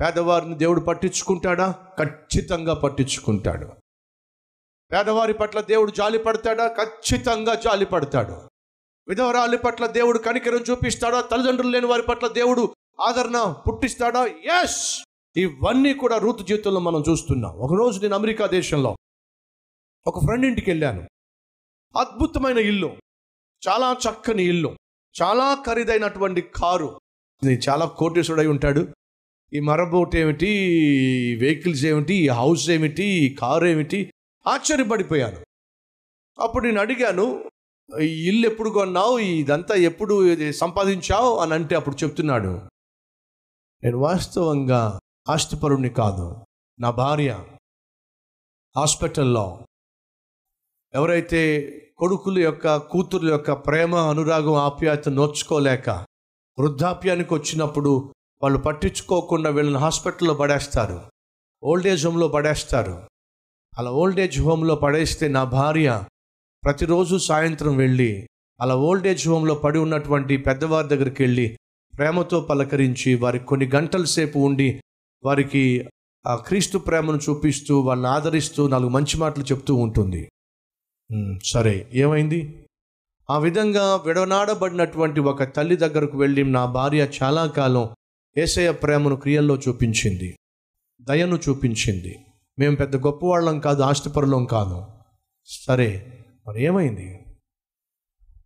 పేదవారిని దేవుడు పట్టించుకుంటాడా? ఖచ్చితంగా పట్టించుకుంటాడు. పేదవారి పట్ల దేవుడు జాలి పడతాడా? ఖచ్చితంగా జాలి పడతాడు. విధవరాలి పట్ల దేవుడు కనికరం చూపిస్తాడా? తల్లిదండ్రులు లేని వారి పట్ల దేవుడు ఆదరణ పుట్టిస్తాడా? ఎస్ ఇవన్నీ కూడా రూతు జీవితంలో మనం చూస్తున్నాం. ఒకరోజు నేను అమెరికా దేశంలో ఒక ఫ్రెండ్ ఇంటికి వెళ్ళాను. అద్భుతమైన ఇల్లు. చాలా చక్కని ఇల్లు. చాలా ఖరీదైనటువంటి కారు. చాలా కోటేశ్వరుడై ఉంటాడు. ఈ మరబోట్ ఏమిటి? వెహికల్స్ ఏమిటి? ఈ హౌస్ ఏమిటి? ఈ కారు ఏమిటి? ఆశ్చర్యపడిపోయాను. అప్పుడు నేను అడిగాను ఈ ఇల్లు ఎప్పుడు కొన్నావు? ఇదంతా ఎప్పుడు ఇది సంపాదించావు? అని అంటే అప్పుడు చెప్తున్నాడు నేను వాస్తవంగా ఆస్తిపరుణ్ణి కాదు నా భార్య. హాస్పిటల్లో. ఎవరైతే కొడుకుల యొక్క కూతుర్ల యొక్క ప్రేమ అనురాగం ఆప్యాయత నోచుకోలేక వృద్ధాప్యానికి వచ్చినప్పుడు వాళ్ళు పట్టించుకోకుండా వీళ్ళని హాస్పిటల్లో పడేస్తారు. ఓల్డ్ ఏజ్ హోమ్లో పడేస్తారు. అలా ఓల్డ్ ఏజ్ హోమ్లో పడేస్తే నా భార్య ప్రతిరోజు సాయంత్రం వెళ్ళి అలా ఓల్డ్ ఏజ్ హోమ్లో పడి ఉన్నటువంటి పెద్దవారి దగ్గరికి వెళ్ళి ప్రేమతో పలకరించి వారికి కొన్ని గంటల సేపు ఉండి వారికి ఆ క్రీస్తు ప్రేమను చూపిస్తూ వాళ్ళని ఆదరిస్తూ నాలుగు మంచి మాటలు చెప్తూ ఉంటుంది. సరే ఏమైంది? ఆ విధంగా విడనాడబడినటువంటి ఒక తల్లి దగ్గరకు వెళ్ళి నా భార్య చాలా కాలం ఏసయ ప్రేమను క్రియల్లో చూపించింది దయను చూపించింది. మేము పెద్ద గొప్పవాళ్ళం కాదు ఆస్తిపరులం కాదు. సరే మరి ఏమైంది?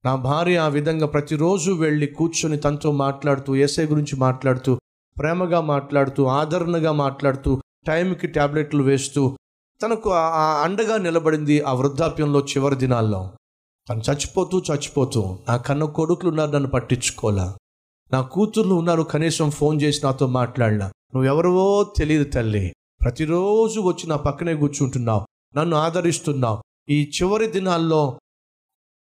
నా భార్య ఆ విధంగా ప్రతిరోజు వెళ్ళి కూర్చొని తనతో మాట్లాడుతూ ఏసై గురించి మాట్లాడుతూ ప్రేమగా మాట్లాడుతూ ఆదరణగా మాట్లాడుతూ టైంకి ట్యాబ్లెట్లు వేస్తూ తనకు ఆ- అండగా నిలబడింది ఆ వృద్ధాప్యంలో చివరి దినాల్లో. తను చచ్చిపోతూ చచ్చిపోతూ నా కన్న కొడుకులు ఉన్నారు నన్ను పట్టించుకోలే. నా కూతుర్లు ఉన్నారు కనీసం ఫోన్ చేసి నాతో మాట్లాడలా నువ్వెవరవో తెలియదు తల్లి. ప్రతిరోజు వచ్చి నా పక్కనే కూర్చుంటున్నావు. నన్ను ఆదరిస్తున్నావు. ఈ చివరి దినాల్లో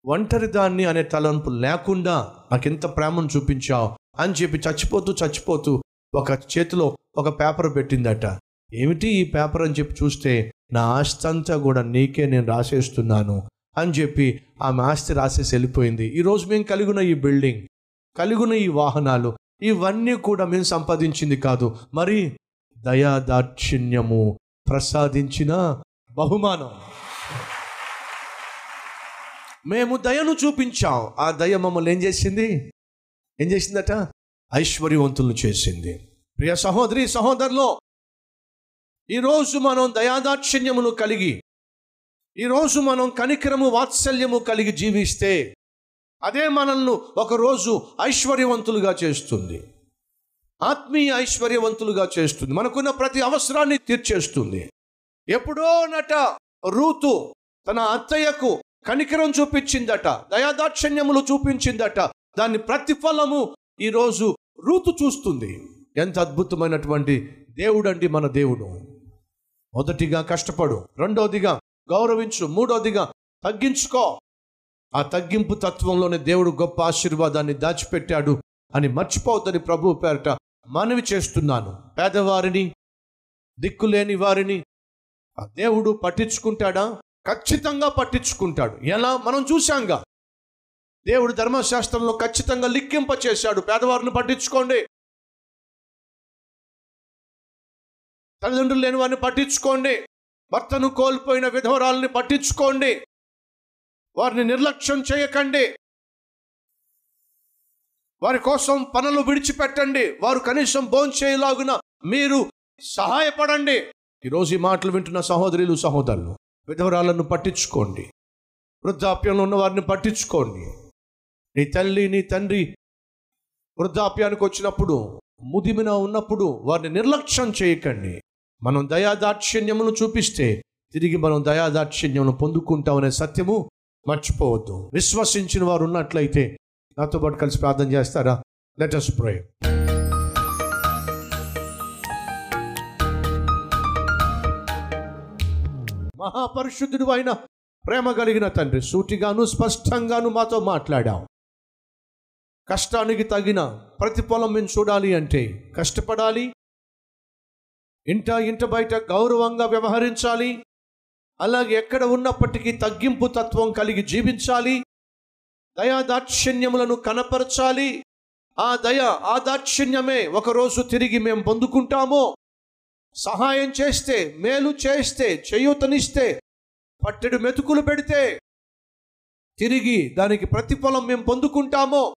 ఒంటరిదాన్ని అనే తలంపు లేకుండా నాకెంత ప్రేమను చూపించావు అని చెప్పి చచ్చిపోతూ చచ్చిపోతూ ఒక చేతిలో ఒక పేపర్ పెట్టిందట. ఏమిటి ఈ పేపర్ అని చెప్పి చూస్తే నా ఆస్తి అంతా కూడా నీకే నేను రాసేస్తున్నాను అని చెప్పి ఆమె ఆస్తి రాసేసి వెళ్ళిపోయింది. ఈరోజు మేము కలిగిన ఈ బిల్డింగ్ కలిగిన ఈ వాహనాలు. ఇవన్నీ కూడా మేము సంపాదించింది కాదు. మరి దయాదాక్షిణ్యము ప్రసాదించిన బహుమానం. మేము దయను చూపించాం. ఆ దయ మమ్మల్ని ఏం చేసింది? ఏం చేసిందట? ఐశ్వర్యవంతులను చేసింది. ప్రియ సహోదరి సహోదరులో ఈరోజు మనం దయాదాక్షిణ్యమును కలిగి ఈరోజు మనం కనికరము వాత్సల్యము కలిగి జీవిస్తే అదే మనల్ని ఒకరోజు ఐశ్వర్యవంతులుగా చేస్తుంది. ఆత్మీయ ఐశ్వర్యవంతులుగా చేస్తుంది. మనకున్న ప్రతి అవసరాన్ని తీర్చేస్తుంది. ఎప్పుడో నట రూతు తన అత్తయ్యకు కనికరం చూపించిందట దయాదాక్షణ్యములు చూపించిందట. దాని ప్రతిఫలము ఈరోజు రూతు చూస్తుంది. ఎంత అద్భుతమైనటువంటి దేవుడండి మన దేవుడు. మొదటిగా కష్టపడు రెండోదిగా గౌరవించు మూడోదిగా తగ్గించుకో. ఆ తగ్గింపు తత్వంలోనే దేవుడు గొప్ప ఆశీర్వాదాన్ని దాచిపెట్టాడు అని మర్చిపోవద్దని ప్రభు పేరట మనవి చేస్తున్నాను. పేదవారిని దిక్కులేని వారిని ఆ దేవుడు పట్టించుకుంటాడా? ఖచ్చితంగా పట్టించుకుంటాడు. ఎలా? మనం చూశాంగా. దేవుడు ధర్మశాస్త్రంలో ఖచ్చితంగా లిక్కింప చేశాడు పేదవారిని పట్టించుకోండి. తల్లిదండ్రులు లేని వారిని పట్టించుకోండి. భర్తను కోల్పోయిన విధవరాలని పట్టించుకోండి. వారిని నిర్లక్ష్యం చేయకండి. వారి కోసం పనులు విడిచిపెట్టండి. వారు కనీసం భోంచేయలాగున మీరు సహాయపడండి. ఈరోజు ఈ మాటలు వింటున్న సహోదరులు సహోదరులు విధవరాలను పట్టించుకోండి. వృద్ధాప్యంలో ఉన్న వారిని పట్టించుకోండి. నీ తల్లి నీ తండ్రి వృద్ధాప్యానికి వచ్చినప్పుడు ముదిమిన ఉన్నప్పుడు వారిని నిర్లక్ష్యం చేయకండి. మనం దయాదాక్షిణ్యమును చూపిస్తే తిరిగి మనం దయాదాక్షిణ్యమును పొందుకుంటామనే సత్యము మర్చిపోవద్దు. విశ్వసించిన వారు ఉన్నట్లయితే నాతో పాటు కలిసి ప్రార్థన చేస్తారా? లెట్ అస్ ప్రే మహాపరిశుద్ధుడు అయిన ప్రేమ కలిగిన తండ్రి సూటిగాను స్పష్టంగాను మాతో మాట్లాడావు. కష్టానికి తగిన ప్రతిఫలం మేము చూడాలి అంటే కష్టపడాలి. ఇంట ఇంట బయట గౌరవంగా వ్యవహరించాలి. అలాగే ఎక్కడ ఉన్నప్పటికీ తగ్గింపు తత్వం కలిగి జీవించాలి. దయాదాక్షిణ్యములను కనపరచాలి. ఆ దయ ఆ దాక్షిణ్యమే ఒకరోజు తిరిగి మేము పొందుకుంటామో. సహాయం చేస్తే మేలు చేస్తే చేయూతనిస్తే పట్టెడు మెతుకులు పెడితే తిరిగి దానికి ప్రతిఫలం మేము పొందుకుంటామో.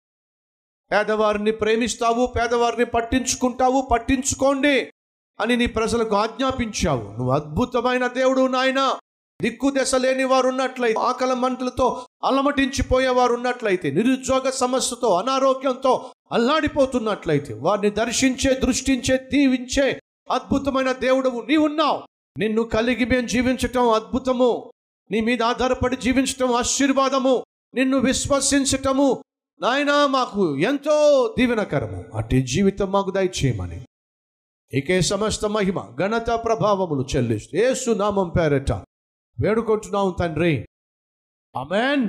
పేదవారిని ప్రేమిస్తావు పేదవారిని పట్టించుకుంటావు పట్టించుకోండి. అని నీ ప్రజలకు ఆజ్ఞాపించావు. నువ్వు అద్భుతమైన దేవుడు నాయన. దిక్కు దశ లేని వారు ఉన్నట్లయితే ఆకల మంటలతో అలమటించిపోయేవారు ఉన్నట్లయితే నిరుద్యోగ సమస్యతో అనారోగ్యంతో అల్లాడిపోతున్నట్లయితే వారిని దర్శించే దృష్టించే దీవించే అద్భుతమైన దేవుడవు నీ ఉన్నావు నిన్ను కలిగి మేము జీవించటం అద్భుతము. నీ మీద ఆధారపడి జీవించటం ఆశీర్వాదము. నిన్ను విశ్వసించటము. నాయనా మాకు ఎంతో దీవెనకరము. అట్టి జీవితం మాకు దయచేయమని. ఇకే సమస్త మహిమ ఘనత ప్రభావములు చెల్లిస్తూ ఏసు నామం పేరట వేడుకుంటున్నాం తండ్రి. అమెన్